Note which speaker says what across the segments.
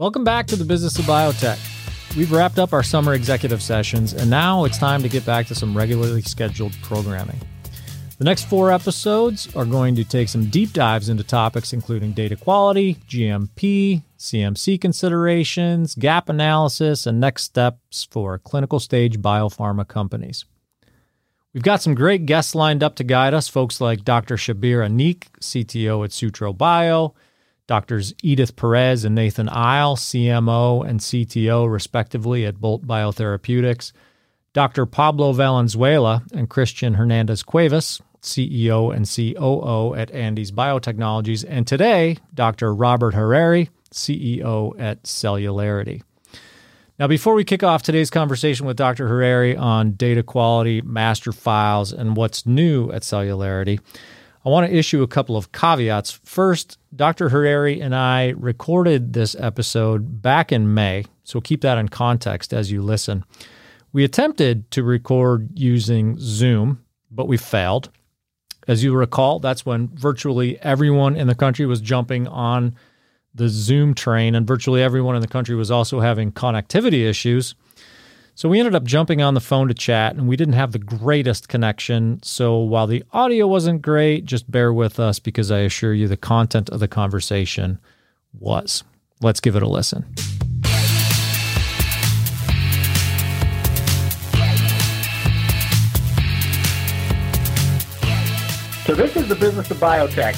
Speaker 1: Welcome back to the Business of Biotech. We've wrapped up our summer executive sessions, and now it's time to get back to some regularly scheduled programming. The next four episodes are going to take some deep dives into topics including data quality, GMP, CMC considerations, gap analysis, and next steps for clinical stage biopharma companies. We've got some great guests lined up to guide us, folks like Dr. Shabbir Anik, CTO at Sutro Bio, Doctors Edith Perez and Nathan Ihle, CMO and CTO, respectively, at Bolt Biotherapeutics, Dr. Pablo Valenzuela and Christian Hernandez Cuevas, CEO and COO at Andes Biotechnologies, and today, Dr. Robert Hariri, CEO at Celularity. Now, before we kick off today's conversation with Dr. Hariri on data quality, master files, and what's new at Celularity, I want to issue a couple of caveats. First, Dr. Hariri and I recorded this episode back in May, so keep that in context as you listen. We attempted to record using Zoom, but we failed. As you recall, that's when virtually everyone in the country was jumping on the Zoom train, and virtually everyone in the country was also having connectivity issues. So we ended up jumping on the phone to chat, and we didn't have the greatest connection. So while the audio wasn't great, just bear with us because I assure you the content of the conversation was. Let's give it a listen.
Speaker 2: So this is the business of biotech.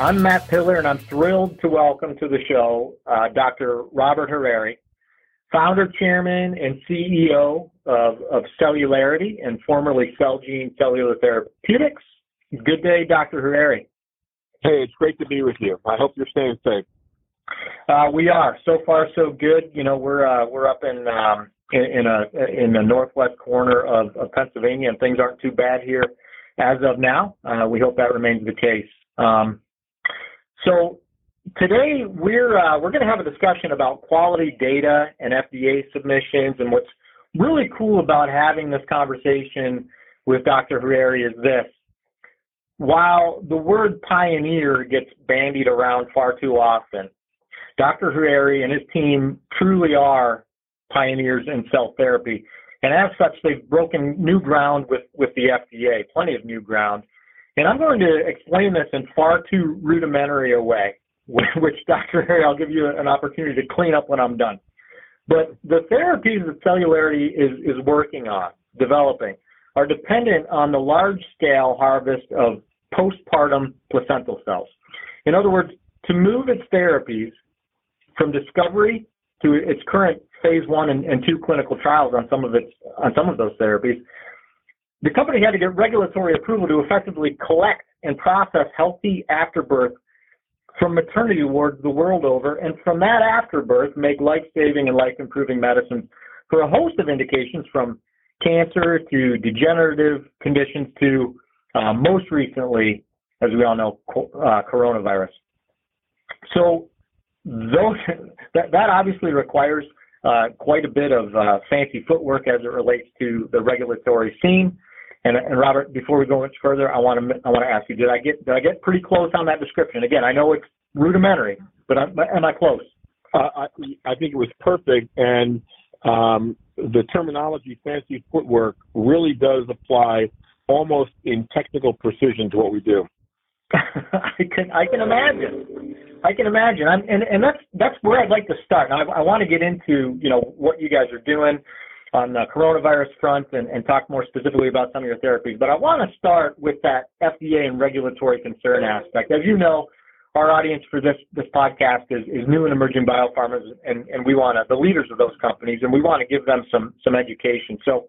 Speaker 2: I'm Matt Pillar, and I'm thrilled to welcome to the show uh, Dr. Robert Hariri founder, chairman, and CEO of, of Celularity and formerly Celgene Cellular Therapeutics. Good day, Dr. Hariri.
Speaker 3: Hey, it's great to be with you. I hope you're staying safe.
Speaker 2: Uh, we are. So far, so good. You know, we're uh, we're up in, um, in in a in the northwest corner of, of Pennsylvania, and things aren't too bad here as of now. Uh, we hope that remains the case. Um, so today we're uh, we're going to have a discussion about quality data and FDA submissions. And what's really cool about having this conversation with Dr. Hariri is this: while the word pioneer gets bandied around far too often, Dr. Hariri and his team truly are pioneers in cell therapy. And as such, they've broken new ground with, with the FDA, plenty of new ground. And I'm going to explain this in far too rudimentary a way. which Dr. Harry, I'll give you an opportunity to clean up when I'm done. But the therapies that Celularity is, is working on, developing, are dependent on the large scale harvest of postpartum placental cells. In other words, to move its therapies from discovery to its current phase one and, and two clinical trials on some of its on some of those therapies, the company had to get regulatory approval to effectively collect and process healthy afterbirth from maternity wards the world over, and from that afterbirth, make life-saving and life-improving medicines for a host of indications from cancer to degenerative conditions to uh, most recently, as we all know, uh, coronavirus. So those that, that obviously requires uh, quite a bit of uh, fancy footwork as it relates to the regulatory scene. And, and Robert, before we go much further, I want to I want to ask you: Did I get did I get pretty close on that description? Again, I know it's rudimentary, but am, am I close?
Speaker 3: Uh, I, I think it was perfect, and um, the terminology "fancy footwork" really does apply almost in technical precision to what we do.
Speaker 2: I can I can imagine. I can imagine. I'm, and and that's that's where I'd like to start. Now, I, I want to get into you know what you guys are doing on the coronavirus front and, and talk more specifically about some of your therapies. But I want to start with that FDA and regulatory concern aspect. As you know, our audience for this this podcast is, is new and emerging biopharmas, and, and we want to the leaders of those companies, and we want to give them some some education. So,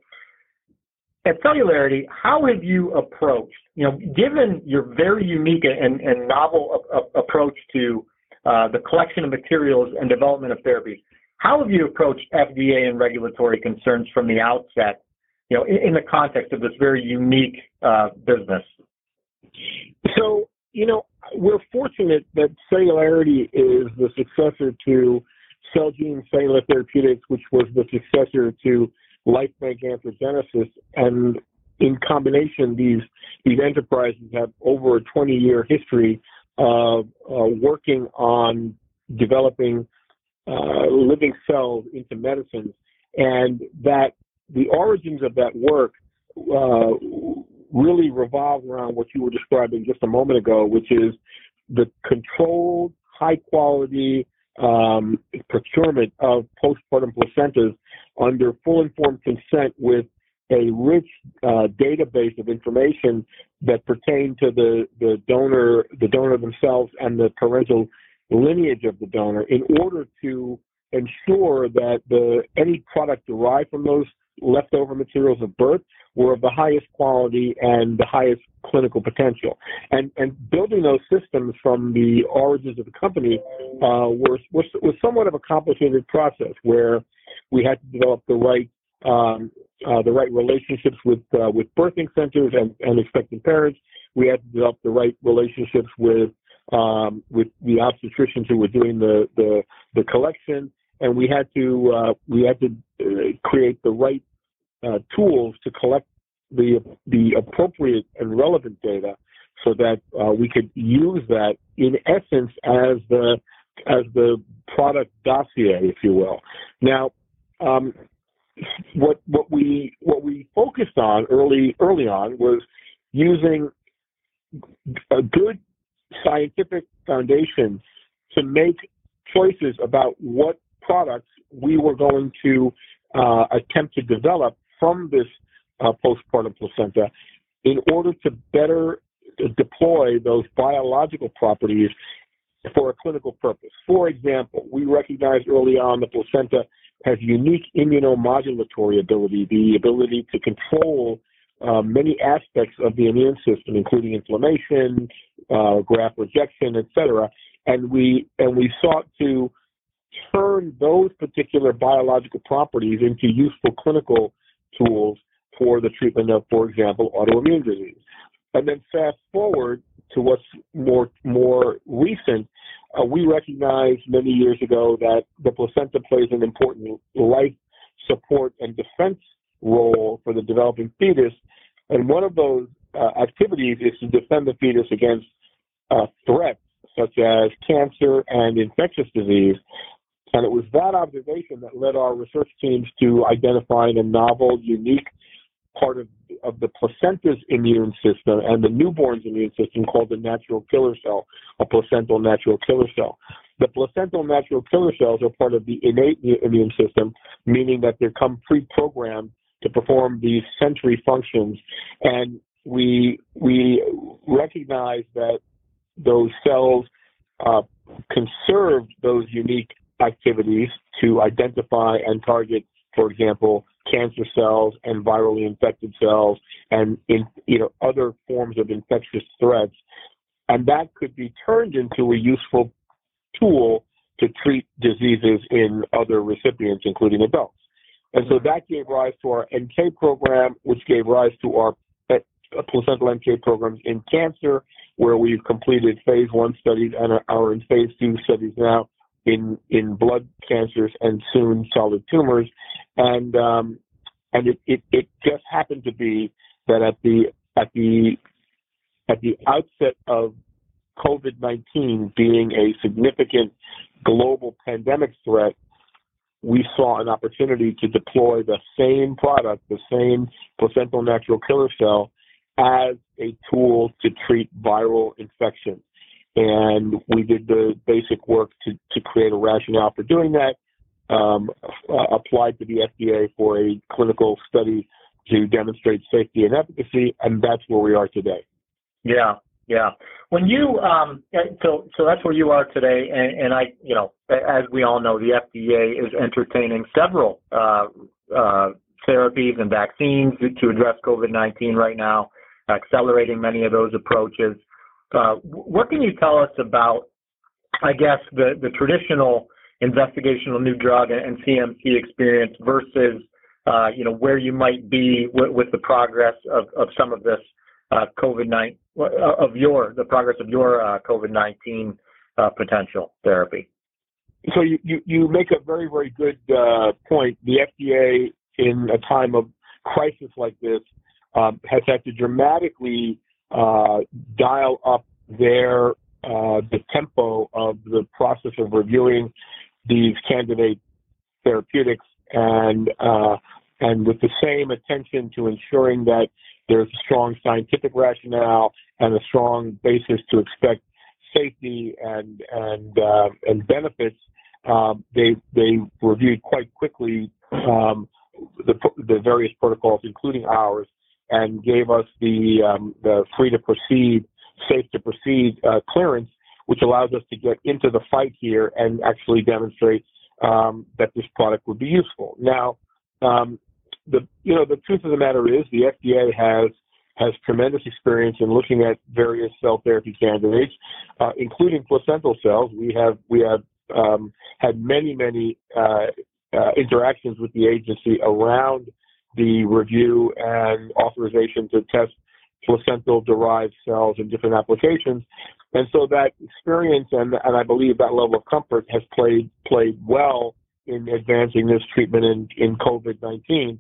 Speaker 2: at Celularity, how have you approached, you know, given your very unique and, and novel a, a, approach to uh, the collection of materials and development of therapies? How have you approached FDA and regulatory concerns from the outset, you know, in, in the context of this very unique uh, business?
Speaker 3: So, you know, we're fortunate that Celularity is the successor to Celgene Cellular Therapeutics, which was the successor to LifeBank Anthrogenesis, and in combination, these these enterprises have over a 20 year history of uh, working on developing uh, living cells into medicines, and that the origins of that work uh, really revolve around what you were describing just a moment ago, which is the controlled, high quality um, procurement of postpartum placentas under full informed consent with a rich uh, database of information that pertain to the, the donor, the donor themselves and the parental lineage of the donor in order to ensure that the any product derived from those leftover materials of birth were of the highest quality and the highest clinical potential. And and building those systems from the origins of the company uh, was, was was somewhat of a complicated process where we had to develop the right um, uh, the right relationships with uh, with birthing centers and, and expectant parents. We had to develop the right relationships with um, with the obstetricians who were doing the the, the collection, and we had to uh, we had to uh, create the right uh, tools to collect the the appropriate and relevant data, so that uh, we could use that in essence as the as the product dossier, if you will. Now, um, what what we what we focused on early early on was using a good scientific foundation to make choices about what products we were going to uh, attempt to develop from this uh, postpartum placenta in order to better deploy those biological properties for a clinical purpose. For example, we recognized early on the placenta has unique immunomodulatory ability, the ability to control uh, many aspects of the immune system, including inflammation, uh, graft rejection, etc. And we and we sought to turn those particular biological properties into useful clinical tools for the treatment of, for example, autoimmune disease. And then fast forward to what's more more recent, uh, we recognized many years ago that the placenta plays an important life support and defense role for the developing fetus, and one of those uh, activities is to defend the fetus against uh, threats such as cancer and infectious disease. And it was that observation that led our research teams to identifying a novel, unique part of, of the placenta's immune system and the newborn's immune system called the natural killer cell, a placental natural killer cell. The placental natural killer cells are part of the innate immune system, meaning that they come pre-programmed to perform these sensory functions. And we we recognize that those cells uh, those unique activities to identify and target, for example, cancer cells and virally infected cells and in you know other forms of infectious threats and that could be turned into a useful tool to treat diseases in other recipients including adults and so that gave rise to our NK program which gave rise to our placental NK programs in cancer where we've completed phase one studies and are in phase two studies now in in blood cancers and soon solid tumors, and um, and it, it it just happened to be that at the at the at the outset of COVID nineteen being a significant global pandemic threat, we saw an opportunity to deploy the same product, the same placental natural killer cell, as a tool to treat viral infection. and we did the basic work to, to create a rationale for doing that. Um, uh, applied to the FDA for a clinical study to demonstrate safety and efficacy, and that's where we are today.
Speaker 2: Yeah, yeah. When you um, so so that's where you are today, and, and I, you know, as we all know, the FDA is entertaining several uh, uh, therapies and vaccines to address COVID-19 right now, accelerating many of those approaches. Uh, what can you tell us about, I guess, the, the traditional investigational new drug and CMC experience versus, uh, you know, where you might be with, with the progress of, of some of this uh, COVID-19, of your, the progress of your uh, COVID-19 uh, potential therapy?
Speaker 3: So you, you, you, make a very, very good uh, point. The FDA, in a time of crisis like this, um, has had to dramatically uh, dial up their uh, the tempo of the process of reviewing these candidate therapeutics and uh, and with the same attention to ensuring that there's a strong scientific rationale and a strong basis to expect safety and and uh, and benefits, um, they they reviewed quite quickly um, the the various protocols, including ours, and gave us the um, the free to proceed, safe to proceed uh, clearance, which allows us to get into the fight here and actually demonstrate um, that this product would be useful. Now, um, the you know the truth of the matter is the FDA has has tremendous experience in looking at various cell therapy candidates, uh, including placental cells. We have we have um, had many many uh, uh, interactions with the agency around the review and authorization to test placental derived cells in different applications. And so that experience and, and I believe that level of comfort has played played well in advancing this treatment in, in COVID 19.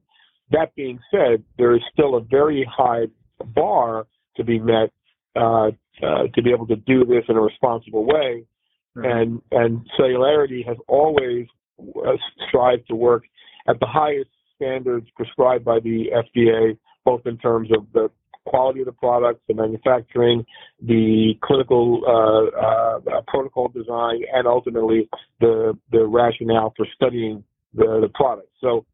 Speaker 3: That being said, there is still a very high bar to be met uh, uh, to be able to do this in a responsible way. Mm-hmm. And and Celularity has always uh, strived to work at the highest standards prescribed by the FDA, both in terms of the quality of the products, the manufacturing, the clinical uh, uh, protocol design, and ultimately the the rationale for studying the, the product. So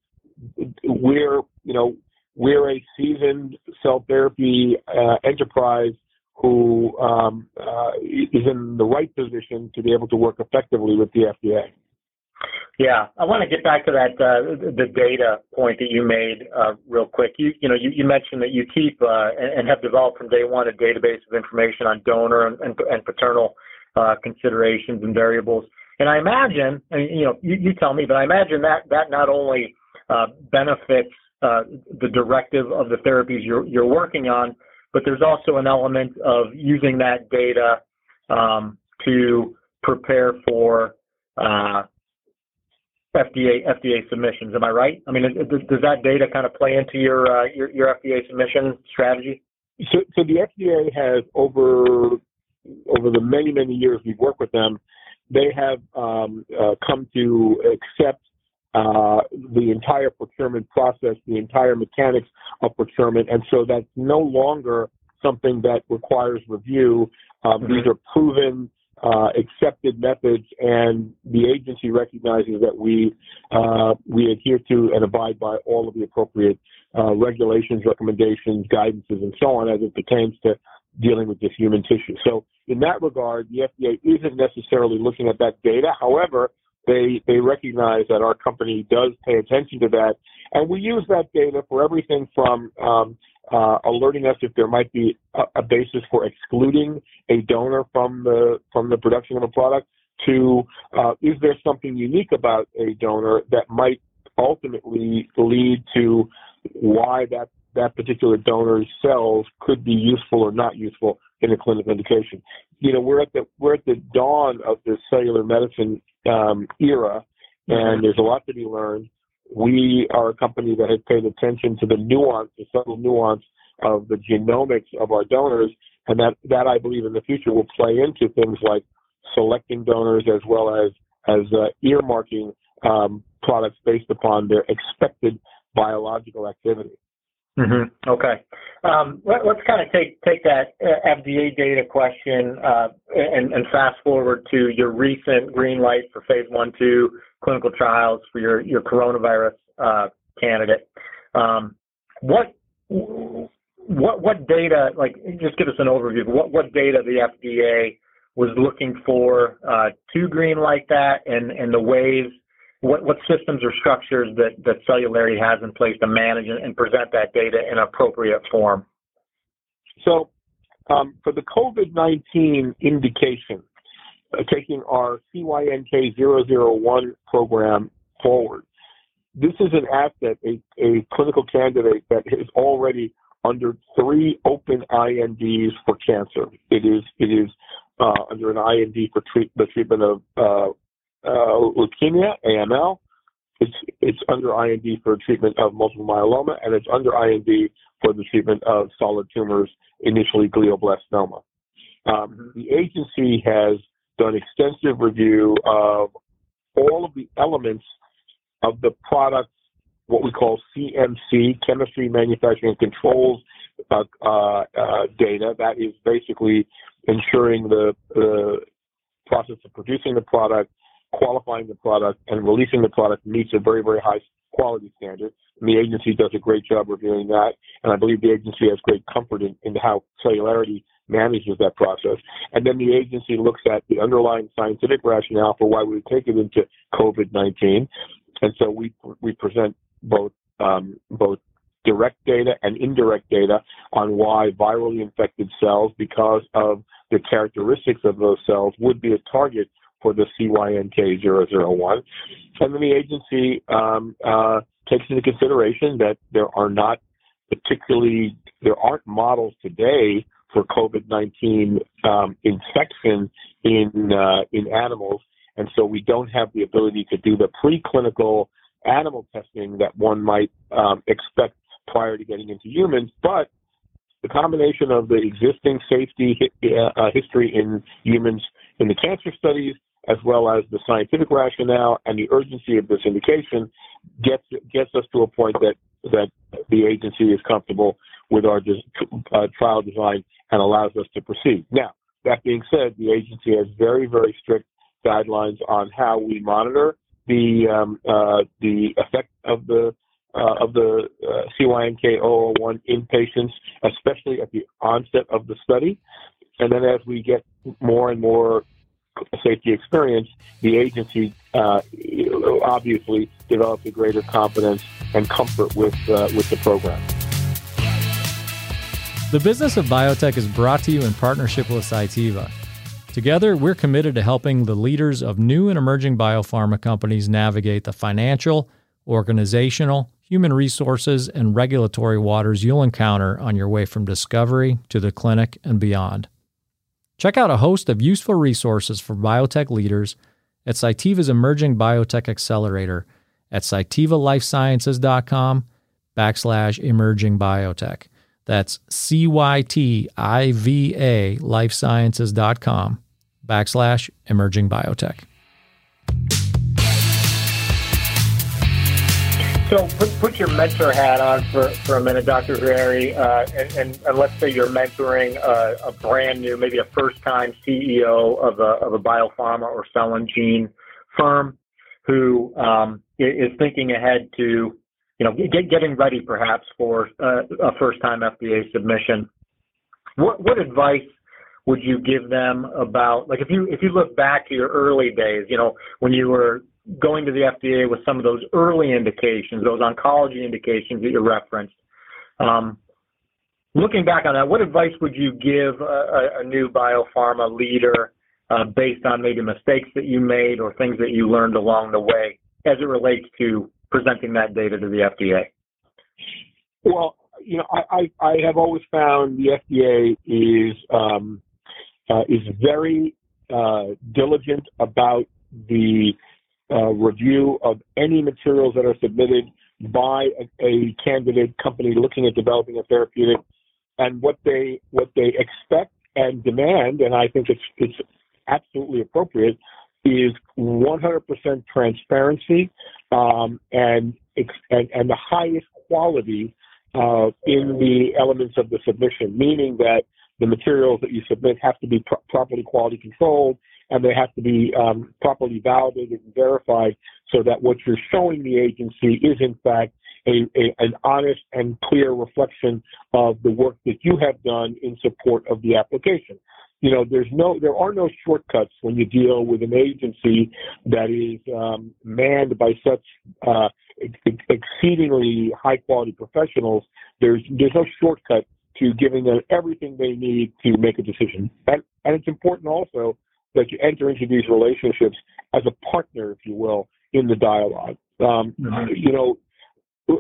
Speaker 3: we're you know we're a seasoned cell therapy uh, enterprise who um, uh, is in the right position to be able to work effectively with the FDA.
Speaker 2: Yeah, I want to get back to that uh, the data point that you made uh, real quick. You you know you, you mentioned that you keep uh, and, and, have developed from day one a database of information on donor and, and, and paternal uh, considerations and variables. And I imagine, you know, you, you, tell me, but I imagine that that not only uh, benefits uh, the directive of the therapies you're you're working on, but there's also an element of using that data um, to prepare for FDA FDA submissions. Am I right? I mean, does that data kind of play into your uh, your, your FDA submission strategy?
Speaker 3: So, so the FDA has over over the many many years we've worked with them, they have um, uh, come to accept uh, the entire procurement process, the entire mechanics of procurement, and so that's no longer something that requires review. Um, mm-hmm. These are proven uh, accepted methods, and the agency recognizes that we uh, we adhere to and abide by all of the appropriate uh, regulations, recommendations, guidances, and so on as it pertains to dealing with this human tissue. So, in that regard, the FDA isn't necessarily looking at that data. However, they they recognize that our company does pay attention to that, and we use that data for everything from um, uh, alerting us if there might be a, a, basis for excluding a donor from the from the production of a product to uh, is there something unique about a donor that might ultimately lead to why that that particular donor's cells could be useful or not useful in a clinical indication. You know, we're at the we're at the dawn of the cellular medicine um, era, and mm-hmm. there's a lot to be learned we are a company that has paid attention to the nuance, the subtle nuance of the genomics of our donors, and that that I believe in the future will play into things like selecting donors as well as as uh, earmarking um, products based upon their expected biological activity.
Speaker 2: Mm-hmm. Okay. Um, let, us kind of take take that uh, FDA data question uh, and, and, fast forward to your recent green light for phase one, two clinical trials for your your coronavirus uh, candidate. Um, what what what data? Like, just give us an overview. What what data the FDA was looking for uh, to green light that, and and the ways what, what systems or structures that, that Celularity has in place to manage and present that data in appropriate form?
Speaker 3: So, um, for the COVID 19 indication, uh, taking our CYNK 001 program forward, this is an asset, a, a clinical candidate that is already under three open INDs for cancer. It is it is uh, under an IND for treat, the treatment of uh, leukemia, AML. It's it's under IND for treatment of multiple myeloma, and it's under IND for the treatment of solid tumors, initially glioblastoma. Um, mm-hmm. the agency has done extensive review of all of the elements of the product, what we call CMC, chemistry, manufacturing, and controls uh, uh, uh, data. That is basically ensuring the, the process of producing the product, qualifying the product, and releasing the product meets a very, very high quality standard. And the agency does a great job reviewing that. And I believe the agency has great comfort in, in how Celularity manages that process. And then the agency looks at the underlying scientific rationale for why we would take it into COVID-19. And so we, we present both, um, both direct data and indirect data on why virally infected cells, because of the characteristics of those cells, would be a target for the CYNK001. And then the agency um, uh, takes into consideration that there are not particularly, there aren't models today for COVID-19 um, infection in uh, in animals, and so we don't have the ability to do the preclinical animal testing that one might um, expect prior to getting into humans. But the combination of the existing safety uh, history in humans in the cancer studies, as well as the scientific rationale and the urgency of this indication, gets gets us to a point that that the agency is comfortable with our uh, trial design and allows us to proceed. Now, that being said, the agency has very, very strict guidelines on how we monitor the um, uh, the effect of the uh, of the uh, CYNK001 in patients, especially at the onset of the study. And then as we get more and more safety experience, the agency uh, obviously develops a greater confidence and comfort with uh, with the program.
Speaker 1: The business of biotech is brought to you in partnership with Cytiva. Together, we're committed to helping the leaders of new and emerging biopharma companies navigate the financial, organizational, human resources, and regulatory waters you'll encounter on your way from discovery to the clinic and beyond. Check out a host of useful resources for biotech leaders at Cytiva's Emerging Biotech Accelerator at cytivalifesciences.com backslash emerging biotech. That's C-Y-T-I-V-A lifesciences.com backslash emerging biotech.
Speaker 2: So put, put your mentor hat on for, for a minute, Dr. Harry, uh, and, and, and, let's say you're mentoring a, a, brand new, maybe a first-time CEO of a, of a biopharma or cell and gene firm who um, is thinking ahead to you know, get, getting ready perhaps for uh, a first-time FDA submission. What what advice would you give them about like if you if you look back to your early days, you know, when you were going to the FDA with some of those early indications, those oncology indications that you referenced. Um, looking back on that, what advice would you give a, a new biopharma leader uh, based on maybe mistakes that you made or things that you learned along the way as it relates to presenting that data to the FDA?
Speaker 3: Well, you know, I, I, I have always found the FDA is um, uh, is very uh, diligent about the review of any materials that are submitted by a, a, candidate company looking at developing a therapeutic, and what they what they expect and demand, and I think it's it's absolutely appropriate, is 100% transparency um, and, and, and the highest quality uh, in the elements of the submission, meaning that the materials that you submit have to be pro- properly quality controlled and they have to be um, properly validated and verified so that what you're showing the agency is in fact a, a, an honest and clear reflection of the work that you have done in support of the application you know, there's no, there are no shortcuts when you deal with an agency that is um, manned by such uh, ex- exceedingly high quality professionals. There's there's no shortcut to giving them everything they need to make a decision, and and it's important also that you enter into these relationships as a partner, if you will, in the dialogue. Um, mm-hmm. You know,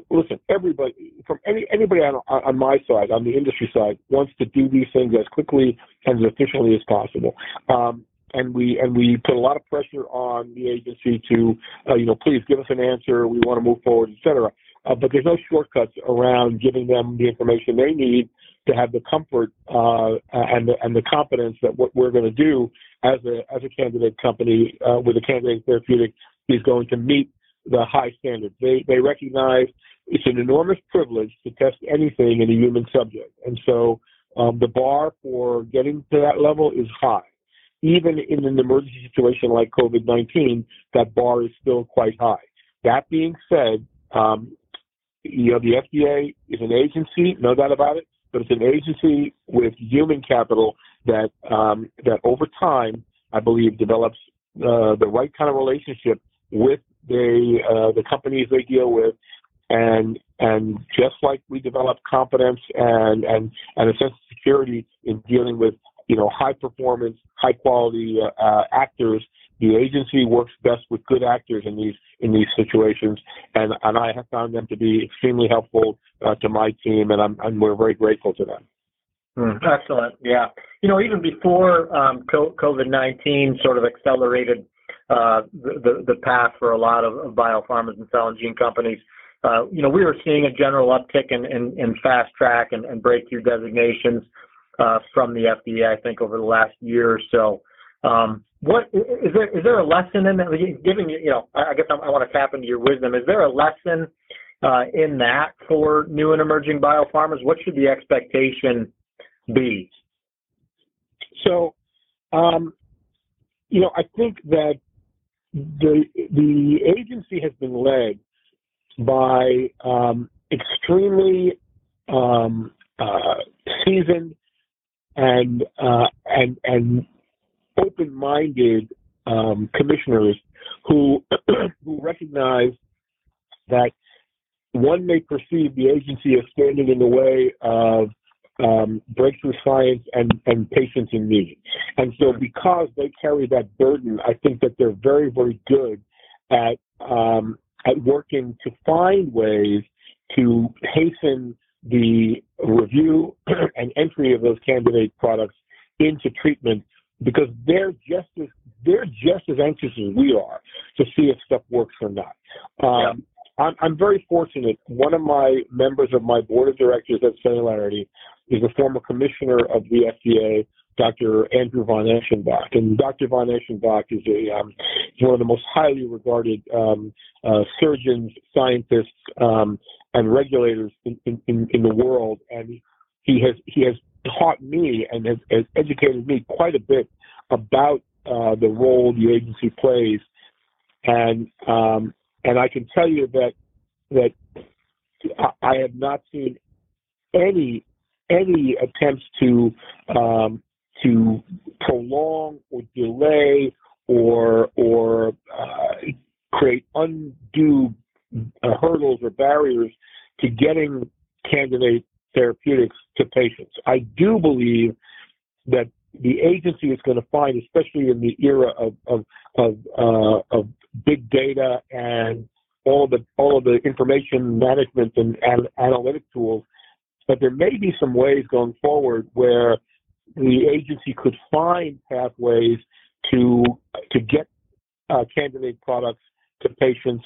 Speaker 3: listen, everybody from any anybody on, on my side, on the industry side, wants to do these things as quickly and as efficiently as possible. Um, and we and we put a lot of pressure on the agency to, uh, you know, please give us an answer. We want to move forward, et cetera. Uh, but there's no shortcuts around giving them the information they need to have the comfort uh, and the, and the confidence that what we're going to do as a as a candidate company uh, with a candidate therapeutic is going to meet the high standards. They they recognize it's an enormous privilege to test anything in a human subject, and so um, the bar for getting to that level is high. Even in an emergency situation like COVID-19, that bar is still quite high. That being said, um, you know the FDA is an agency, no doubt about it, but it's an agency with human capital that um, that over time, I believe, develops uh, the right kind of relationship with the uh, the companies they deal with, and and just like we develop confidence and and and a sense of security in dealing with you know high performance, high quality uh, uh, actors, the agency works best with good actors in these in these situations, and and I have found them to be extremely helpful uh, to my team, and I'm and we're very grateful to them.
Speaker 2: Mm, excellent. Yeah. You know, even before um, COVID 19 sort of accelerated uh, the, the path for a lot of, biopharmas and cell and gene companies, uh, you know, we were seeing a general uptick in, in, in fast track and, and breakthrough designations uh, from the FDA, I think, over the last year or so. Um, what is there? Is there a lesson in that? Giving you, know, I guess I, I want to tap into your wisdom. Is there a lesson uh, in that for new and emerging biopharmas? What should the expectation be?
Speaker 3: So, um, you know, I think that the the agency has been led by um, extremely um, uh, seasoned and uh, and and open-minded um, commissioners who who recognize that one may perceive the agency as standing in the way of um, breakthrough science and, and patients in need. And so, because they carry that burden, I think that they're very, very good at um, at working to find ways to hasten the review and entry of those candidate products into treatment because they're just as they're just as anxious as we are to see if stuff works or not. Um, yeah. I'm, I'm very fortunate. One of my members of my board of directors at Celularity is a former commissioner of the FDA, Dr. Andrew von Eschenbach. And Dr. von Eschenbach is a um, one of the most highly regarded um, uh, surgeons, scientists, um, and regulators in, in, in the world. And he has he has taught me and has, has educated me quite a bit about uh, the role the agency plays. And um, and I can tell you that that I have not seen any any attempts to um, to prolong or delay or or uh, create undue uh, hurdles or barriers to getting candidate therapeutics to patients. I do believe that the agency is going to find, especially in the era of of of, uh, of big data and all of the all of the information management and, and analytic tools, but there may be some ways going forward where the agency could find pathways to to get uh, candidate products to patients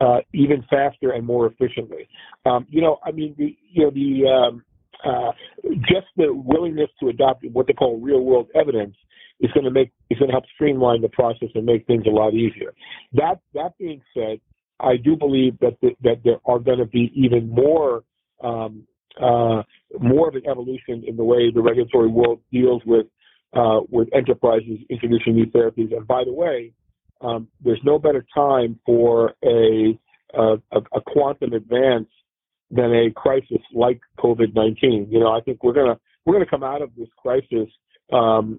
Speaker 3: uh, even faster and more efficiently. Um, you know, I mean, the you know the um, uh, just the willingness to adopt what they call real world evidence is going to make is going to help streamline the process and make things a lot easier. That that being said, I do believe that the, that there are going to be even more um, uh, more of an evolution in the way the regulatory world deals with uh, with enterprises introducing new therapies. And by the way, um, there's no better time for a, a, a quantum advance than a crisis like COVID-19. You know, I think we're gonna we're gonna come out of this crisis um,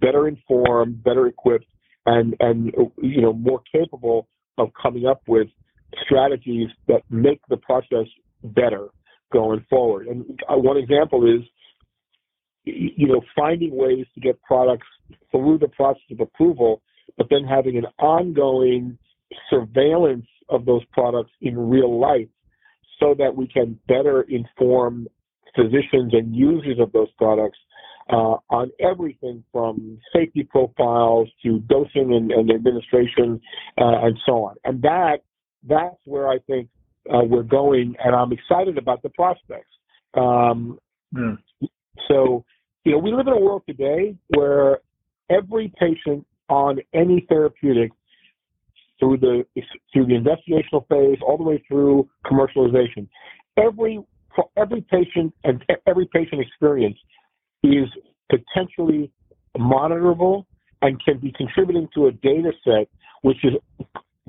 Speaker 3: better informed, better equipped, and and you know more capable of coming up with strategies that make the process better going forward. And uh, one example is, you know, finding ways to get products through the process of approval, but then having an ongoing surveillance of those products in real life so that we can better inform physicians and users of those products uh, on everything from safety profiles to dosing and, and administration uh, and so on. And that that's where I think uh, we're going, and I'm excited about the prospects. Um, mm. So, you know, we live in a world today where every patient on any therapeutic through the through the investigational phase, all the way through commercialization. Every every patient and every patient experience is potentially monitorable and can be contributing to a data set which is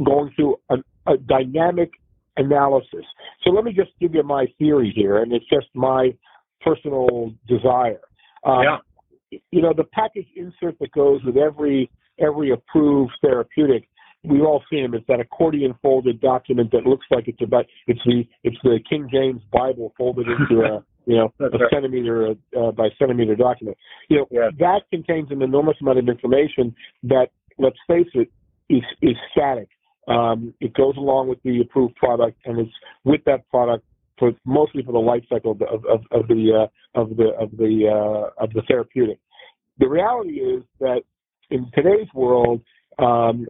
Speaker 3: going through a, a dynamic analysis. So let me just give you my theory here, and it's just my personal desire.
Speaker 2: Um, yeah.
Speaker 3: You know, the package insert that goes with every every approved therapeutic, we've all seen them. It's that accordion folded document that looks like it's about it's the it's the King James Bible folded into a you know a right. centimeter uh, by centimeter document. You know yeah. that contains an enormous amount of information that let's face it is is static. Um, it goes along with the approved product, and it's with that product for mostly for the life cycle of, of, of, the uh, of the of the uh, of the therapeutic. The reality is that in today's world, um,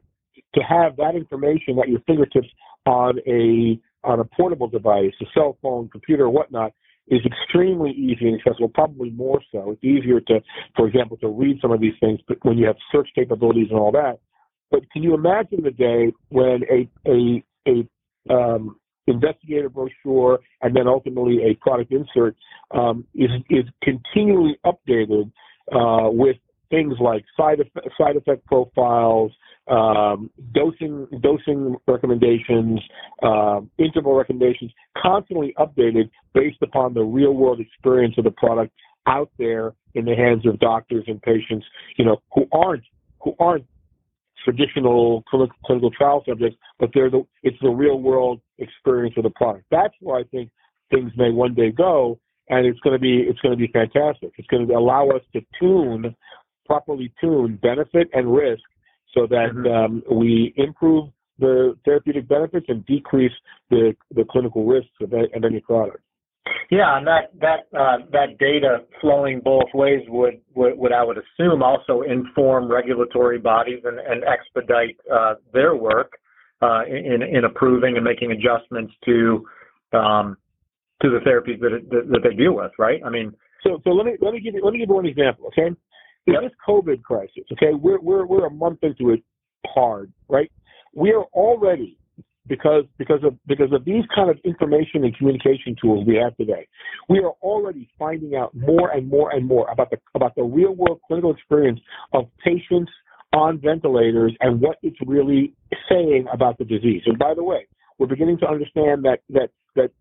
Speaker 3: to have that information at your fingertips on a on a portable device, a cell phone, computer, whatnot, is extremely easy and accessible. Probably more so. It's easier to, for example, to read some of these things, but when you have search capabilities and all that. But can you imagine the day when a a a um, investigator brochure and then ultimately a product insert um, is is continually updated uh, with things like side effect, side effect profiles, um, dosing dosing recommendations, uh, interval recommendations, constantly updated based upon the real world experience of the product out there in the hands of doctors and patients, you know, who aren't who aren't traditional clinical clinical trial subjects, but they're the, it's the real world experience of the product. That's where I think things may one day go, and it's going to be it's going to be fantastic. It's going to allow us to tune properly tune benefit and risk so that mm-hmm. um, we improve the therapeutic benefits and decrease the the clinical risks of, of any product.
Speaker 2: Yeah, and that that uh, that data flowing both ways would, would, would I would assume also inform regulatory bodies and, and expedite uh, their work uh, in in approving and making adjustments to um, to the therapies that, that, that they deal with, right? I mean,
Speaker 3: so so let me let me give you let me give you one example, okay? In yep. this COVID crisis, okay, we're we're we're a month into it hard, right? We are already because because of because of these kind of information and communication tools we have today. We are already finding out more and more and more about the about the real world clinical experience of patients on ventilators and what it's really saying about the disease. And by the way, we're beginning to understand that that that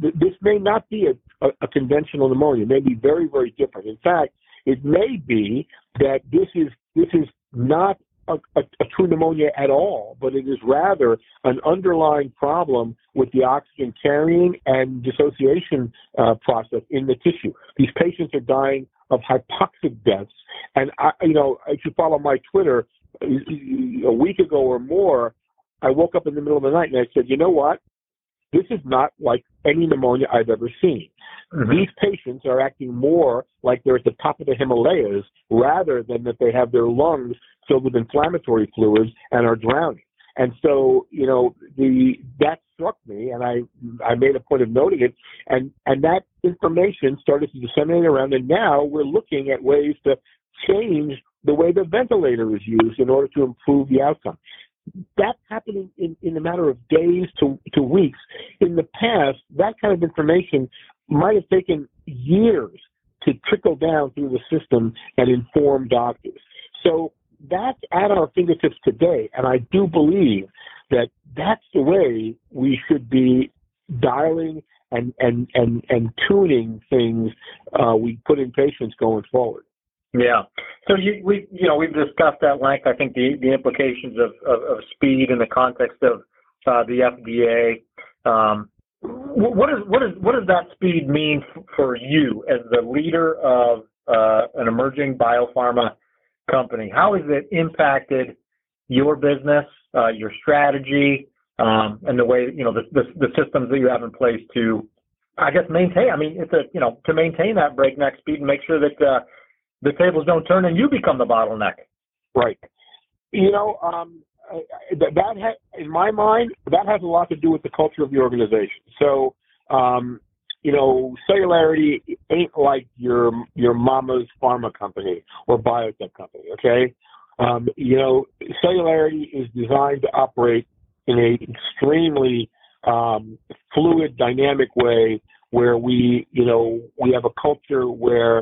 Speaker 3: th- this may not be a, a, a conventional pneumonia. It may be very very different. In fact, it may be that this is this is not a, a, a, true pneumonia at all, but it is rather an underlying problem with the oxygen carrying and dissociation uh, process in the tissue. These patients are dying of hypoxic deaths, and I, you know, if you follow my Twitter, a week ago or more, I woke up in the middle of the night and I said, you know what? This is not like any pneumonia I've ever seen. Mm-hmm. These patients are acting more like they're at the top of the Himalayas rather than that they have their lungs filled with inflammatory fluids and are drowning. And so, you know, the that struck me, and I I made a point of noting it, and and that information started to disseminate around, and now we're looking at ways to change the way the ventilator is used in order to improve the outcome. That's happening in, in a matter of days to, to weeks. In the past, that kind of information might have taken years to trickle down through the system and inform doctors. So that's at our fingertips today, and I do believe that that's the way we should be dialing and and and and tuning things uh, we put in patients going forward.
Speaker 2: Yeah. So you, we, you know, we've discussed at length. I think the the implications of of, of speed in the context of uh, the FDA. Um, what is what is what does that speed mean for you as the leader of uh, an emerging biopharma company? How has it impacted your business, uh, your strategy, um, and the way you know the, the, the systems that you have in place to, I guess, maintain? I mean, it's a you know to maintain that breakneck speed and make sure that uh, the tables don't turn and you become the bottleneck.
Speaker 3: Right. You know, um, that, that ha- in my mind, that has a lot to do with the culture of the organization. So, um, you know, Celularity ain't like your your mama's pharma company or biotech company. Okay, um, you know, Celularity is designed to operate in an extremely um, fluid, dynamic way where we, you know, we have a culture where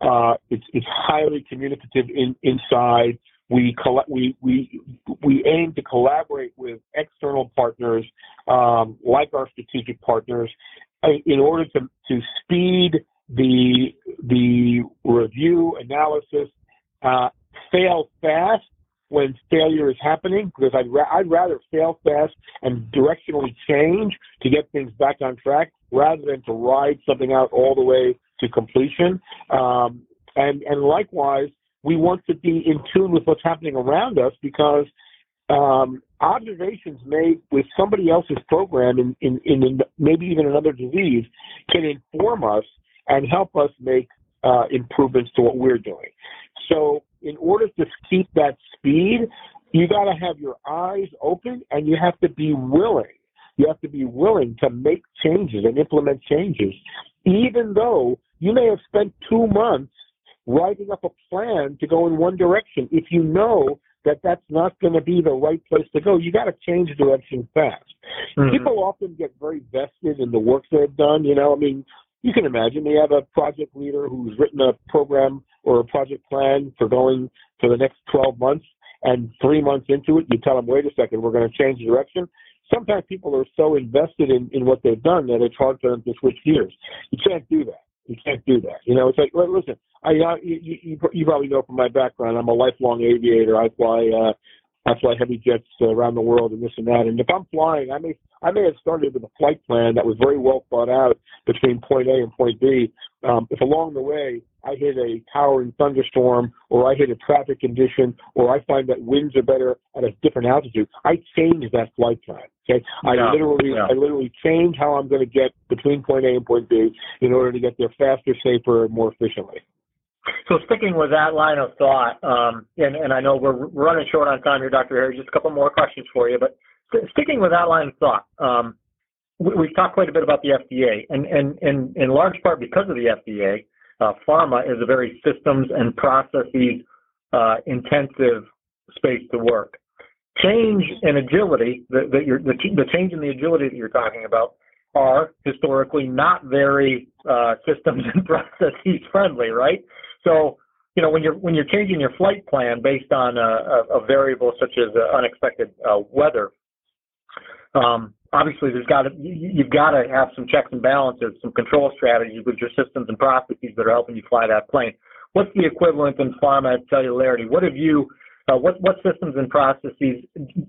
Speaker 3: uh, it's, it's highly communicative in, inside. We, coll- we, we, we aim to collaborate with external partners, um, like our strategic partners, uh, in order to, to speed the, the review analysis, uh, fail fast when failure is happening because I'd, ra- I'd rather fail fast and directionally change to get things back on track rather than to ride something out all the way to completion. Um, and, and likewise, we want to be in tune with what's happening around us because um, observations made with somebody else's program in, in, in maybe even another disease can inform us and help us make uh, improvements to what we're doing. So in order to keep that speed, you got to have your eyes open and you have to be willing. You have to be willing to make changes and implement changes, even though you may have spent two months writing up a plan to go in one direction. If you know that that's not going to be the right place to go, you got to change direction fast. Mm-hmm. People often get very vested in the work they've done. You know, I mean, you can imagine they have a project leader who's written a program or a project plan for going for the next 12 months, and three months into it, you tell them, wait a second, we're going to change direction. Sometimes people are so invested in, in what they've done that it's hard for them to switch gears. You can't do that. You can't do that. You know, it's like, listen, I, uh, you, you, you probably know from my background, I'm a lifelong aviator. I fly, uh, I fly heavy jets around the world and this and that. And if I'm flying, I may I may have started with a flight plan that was very well thought out between point A and point B. Um, if along the way I hit a towering thunderstorm, or I hit a traffic condition, or I find that winds are better at a different altitude, I change that flight plan. Okay, yeah, I literally yeah. I literally change how I'm going to get between point A and point B in order to get there faster, safer, and more efficiently.
Speaker 2: So sticking with that line of thought, um, and, and I know we're running short on time here, Dr. Harry, just a couple more questions for you, but sticking with that line of thought, um, we, have talked quite a bit about the FDA, and, and, and in large part because of the FDA, uh, pharma is a very systems and processes uh, intensive space to work. Change and agility, that, that the, change in the agility that you're talking about, are historically not very uh, systems and processes friendly, right? So, you know, when you're when you're changing your flight plan based on a, a, a variable such as uh, unexpected uh, weather, um, obviously there's got to you've got to have some checks and balances, some control strategies with your systems and processes that are helping you fly that plane. What's the equivalent in pharma at Celularity? What have you uh, what what systems and processes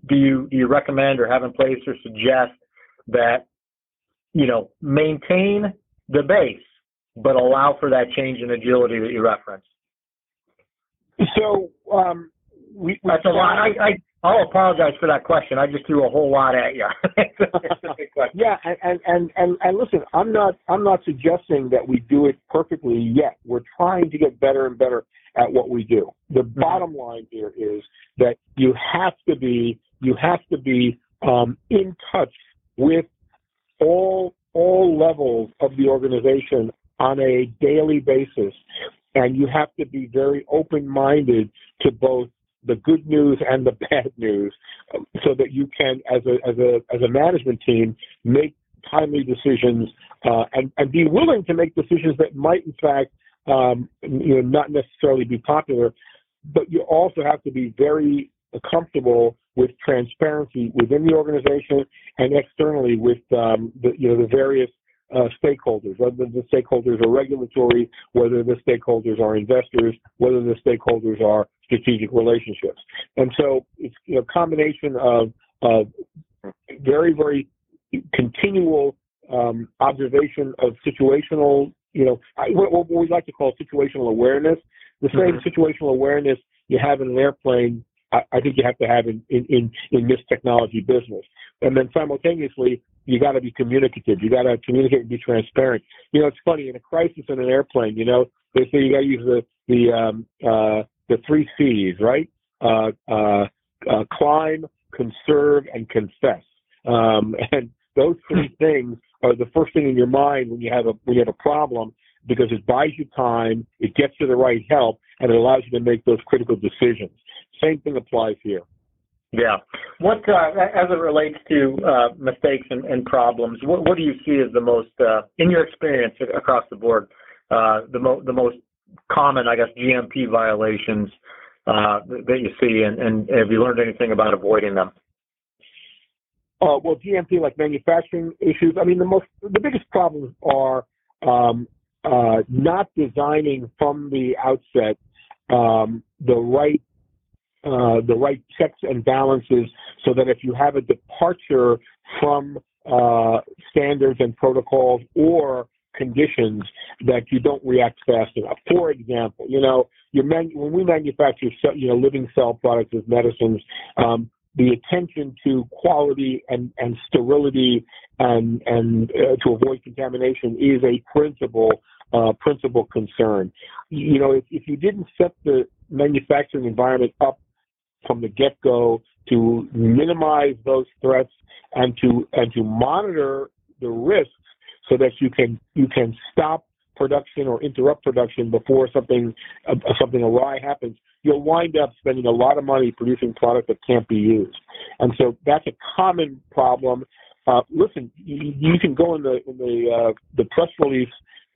Speaker 2: do you do you recommend or have in place or suggest that you know maintain the base but allow for that change in agility that you referenced.
Speaker 3: So um, we,
Speaker 2: that's a lot. I, I I'll apologize for that question. I just threw a whole lot at you.
Speaker 3: yeah, and, and and and listen, I'm not I'm not suggesting that we do it perfectly yet. We're trying to get better and better at what we do. The mm-hmm. bottom line here is that you have to be you have to be um, in touch with all all levels of the organization on a daily basis. And you have to be very open minded to both the good news and the bad news um, so that you can, as a, as a, as a management team, make timely decisions uh, and, and be willing to make decisions that might, in fact, um, you know, not necessarily be popular, but you also have to be very comfortable with transparency within the organization and externally with um, the you know the various uh, stakeholders, whether the stakeholders are regulatory, whether the stakeholders are investors, whether the stakeholders are strategic relationships. And so it's a combination of, of very, very continual um, observation of situational, you know, what, we like to call situational awareness. The same mm-hmm. situational awareness you have in an airplane I, I think you have to have in, in, in, in this technology business. And then simultaneously, you got to be communicative. You got to communicate and be transparent. You know, it's funny in a crisis in an airplane. You know, they say you got to use the the um, uh, the three C's, right? Uh, uh, uh, climb, conserve, and confess. Um, and those three things are the first thing in your mind when you have a when you have a problem because it buys you time, it gets you the right help, and it allows you to make those critical decisions. Same thing applies here.
Speaker 2: Yeah. What uh, as it relates to uh, mistakes and, and, problems, what, what, do you see as the most, uh, in your experience across the board, uh, the, mo- the most common, I guess, GMP violations uh, that you see, and, and, have you learned anything about avoiding them?
Speaker 3: Uh, well, GMP like manufacturing issues. I mean, the most, the biggest problems are um, not designing from the outset um, the right uh, the right checks and balances so that if you have a departure from uh, standards and protocols or conditions that you don't react fast enough. For example, you know, man- when we manufacture, you know, living cell products as medicines, um, the attention to quality and, and sterility and, and uh, to avoid contamination is a principal uh, principal concern. You know, if, if you didn't set the manufacturing environment up from the get-go to minimize those threats and to and to monitor the risks so that you can you can stop production or interrupt production before something uh, something awry happens, you'll wind up spending a lot of money producing product that can't be used. And so that's a common problem. Uh, listen, you, you, can go in the in the uh, the press release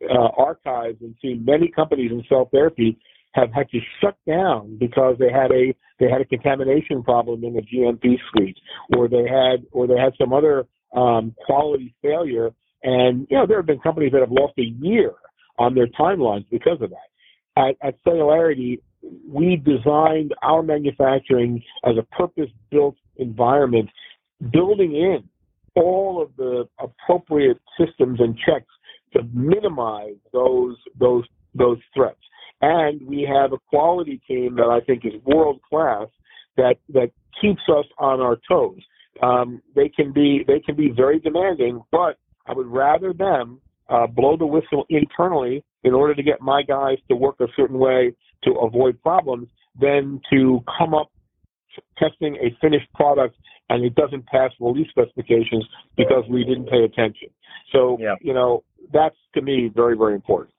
Speaker 3: uh, archives and see many companies in cell therapy have had to shut down because they had a they had a contamination problem in the GMP suite, or they had or they had some other um, quality failure. And you know there have been companies that have lost a year on their timelines because of that. At, at we designed our manufacturing as a purpose-built environment, building in all of the appropriate systems and checks to minimize those those those threats. And we have a quality team that I think is world class that that keeps us on our toes. Um, they can be they can be very demanding, but I would rather them uh, blow the whistle internally in order to get my guys to work a certain way to avoid problems than to come up testing a finished product and it doesn't pass release specifications because we didn't pay attention. So, yeah. you know, that's to me very, very important.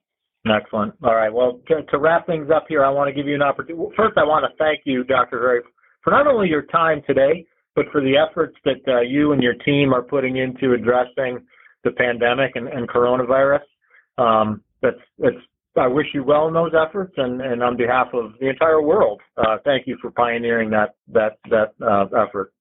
Speaker 2: Excellent. All right. Well, to, to, wrap things up here, I want to give you an opportunity. First, I want to thank you, Dr. Hariri, for not only your time today, but for the efforts that uh, you and your team are putting into addressing the pandemic and, and coronavirus. Um, that's, that's, I wish you well in those efforts, and, and on behalf of the entire world, uh, thank you for pioneering that that that uh, effort.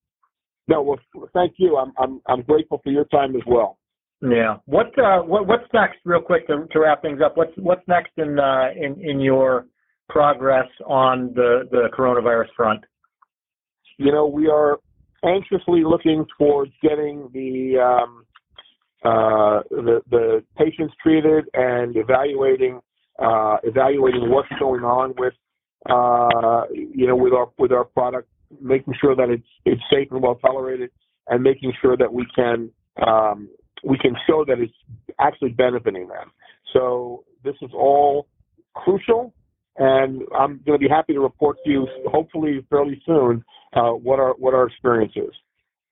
Speaker 3: No, well, thank you. I'm I'm I'm grateful for your time as well.
Speaker 2: Yeah. What uh, what what's next, real quick to, to wrap things up? What's what's next in uh, in in your progress on the the coronavirus front?
Speaker 3: You know, we are anxiously looking towards getting the um, uh, the the patients treated and evaluating uh, evaluating what's going on with uh, you know with our with our product, making sure that it's it's safe and well tolerated, and making sure that we can um, we can show that it's actually benefiting them. So this is all crucial, and I'm going to be happy to report to you, hopefully fairly soon, uh, what our what our experience is.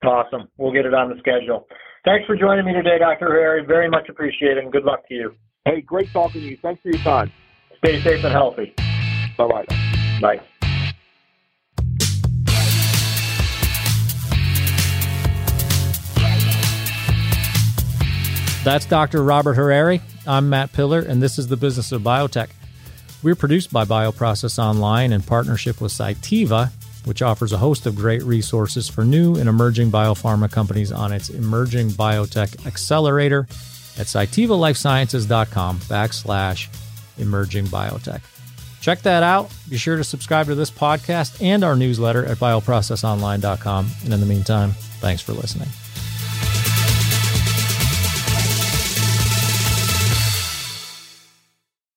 Speaker 2: Awesome. We'll get it on the schedule. Thanks for joining me today, Dr. Hariri. Very much appreciated, and good luck to you.
Speaker 3: Hey, great talking to you. Thanks for your time.
Speaker 2: Stay safe and healthy.
Speaker 3: Bye-bye.
Speaker 2: Bye.
Speaker 1: That's Dr. Robert Hariri. I'm Matt Pillar, and this is the business of biotech. We're produced by Bioprocess Online in partnership with Cytiva, which offers a host of great resources for new and emerging biopharma companies on its emerging biotech accelerator at cytivalifesciences.com backslash emerging biotech. Check that out. Be sure to subscribe to this podcast and our newsletter at bioprocessonline.com. And in the meantime, thanks for listening.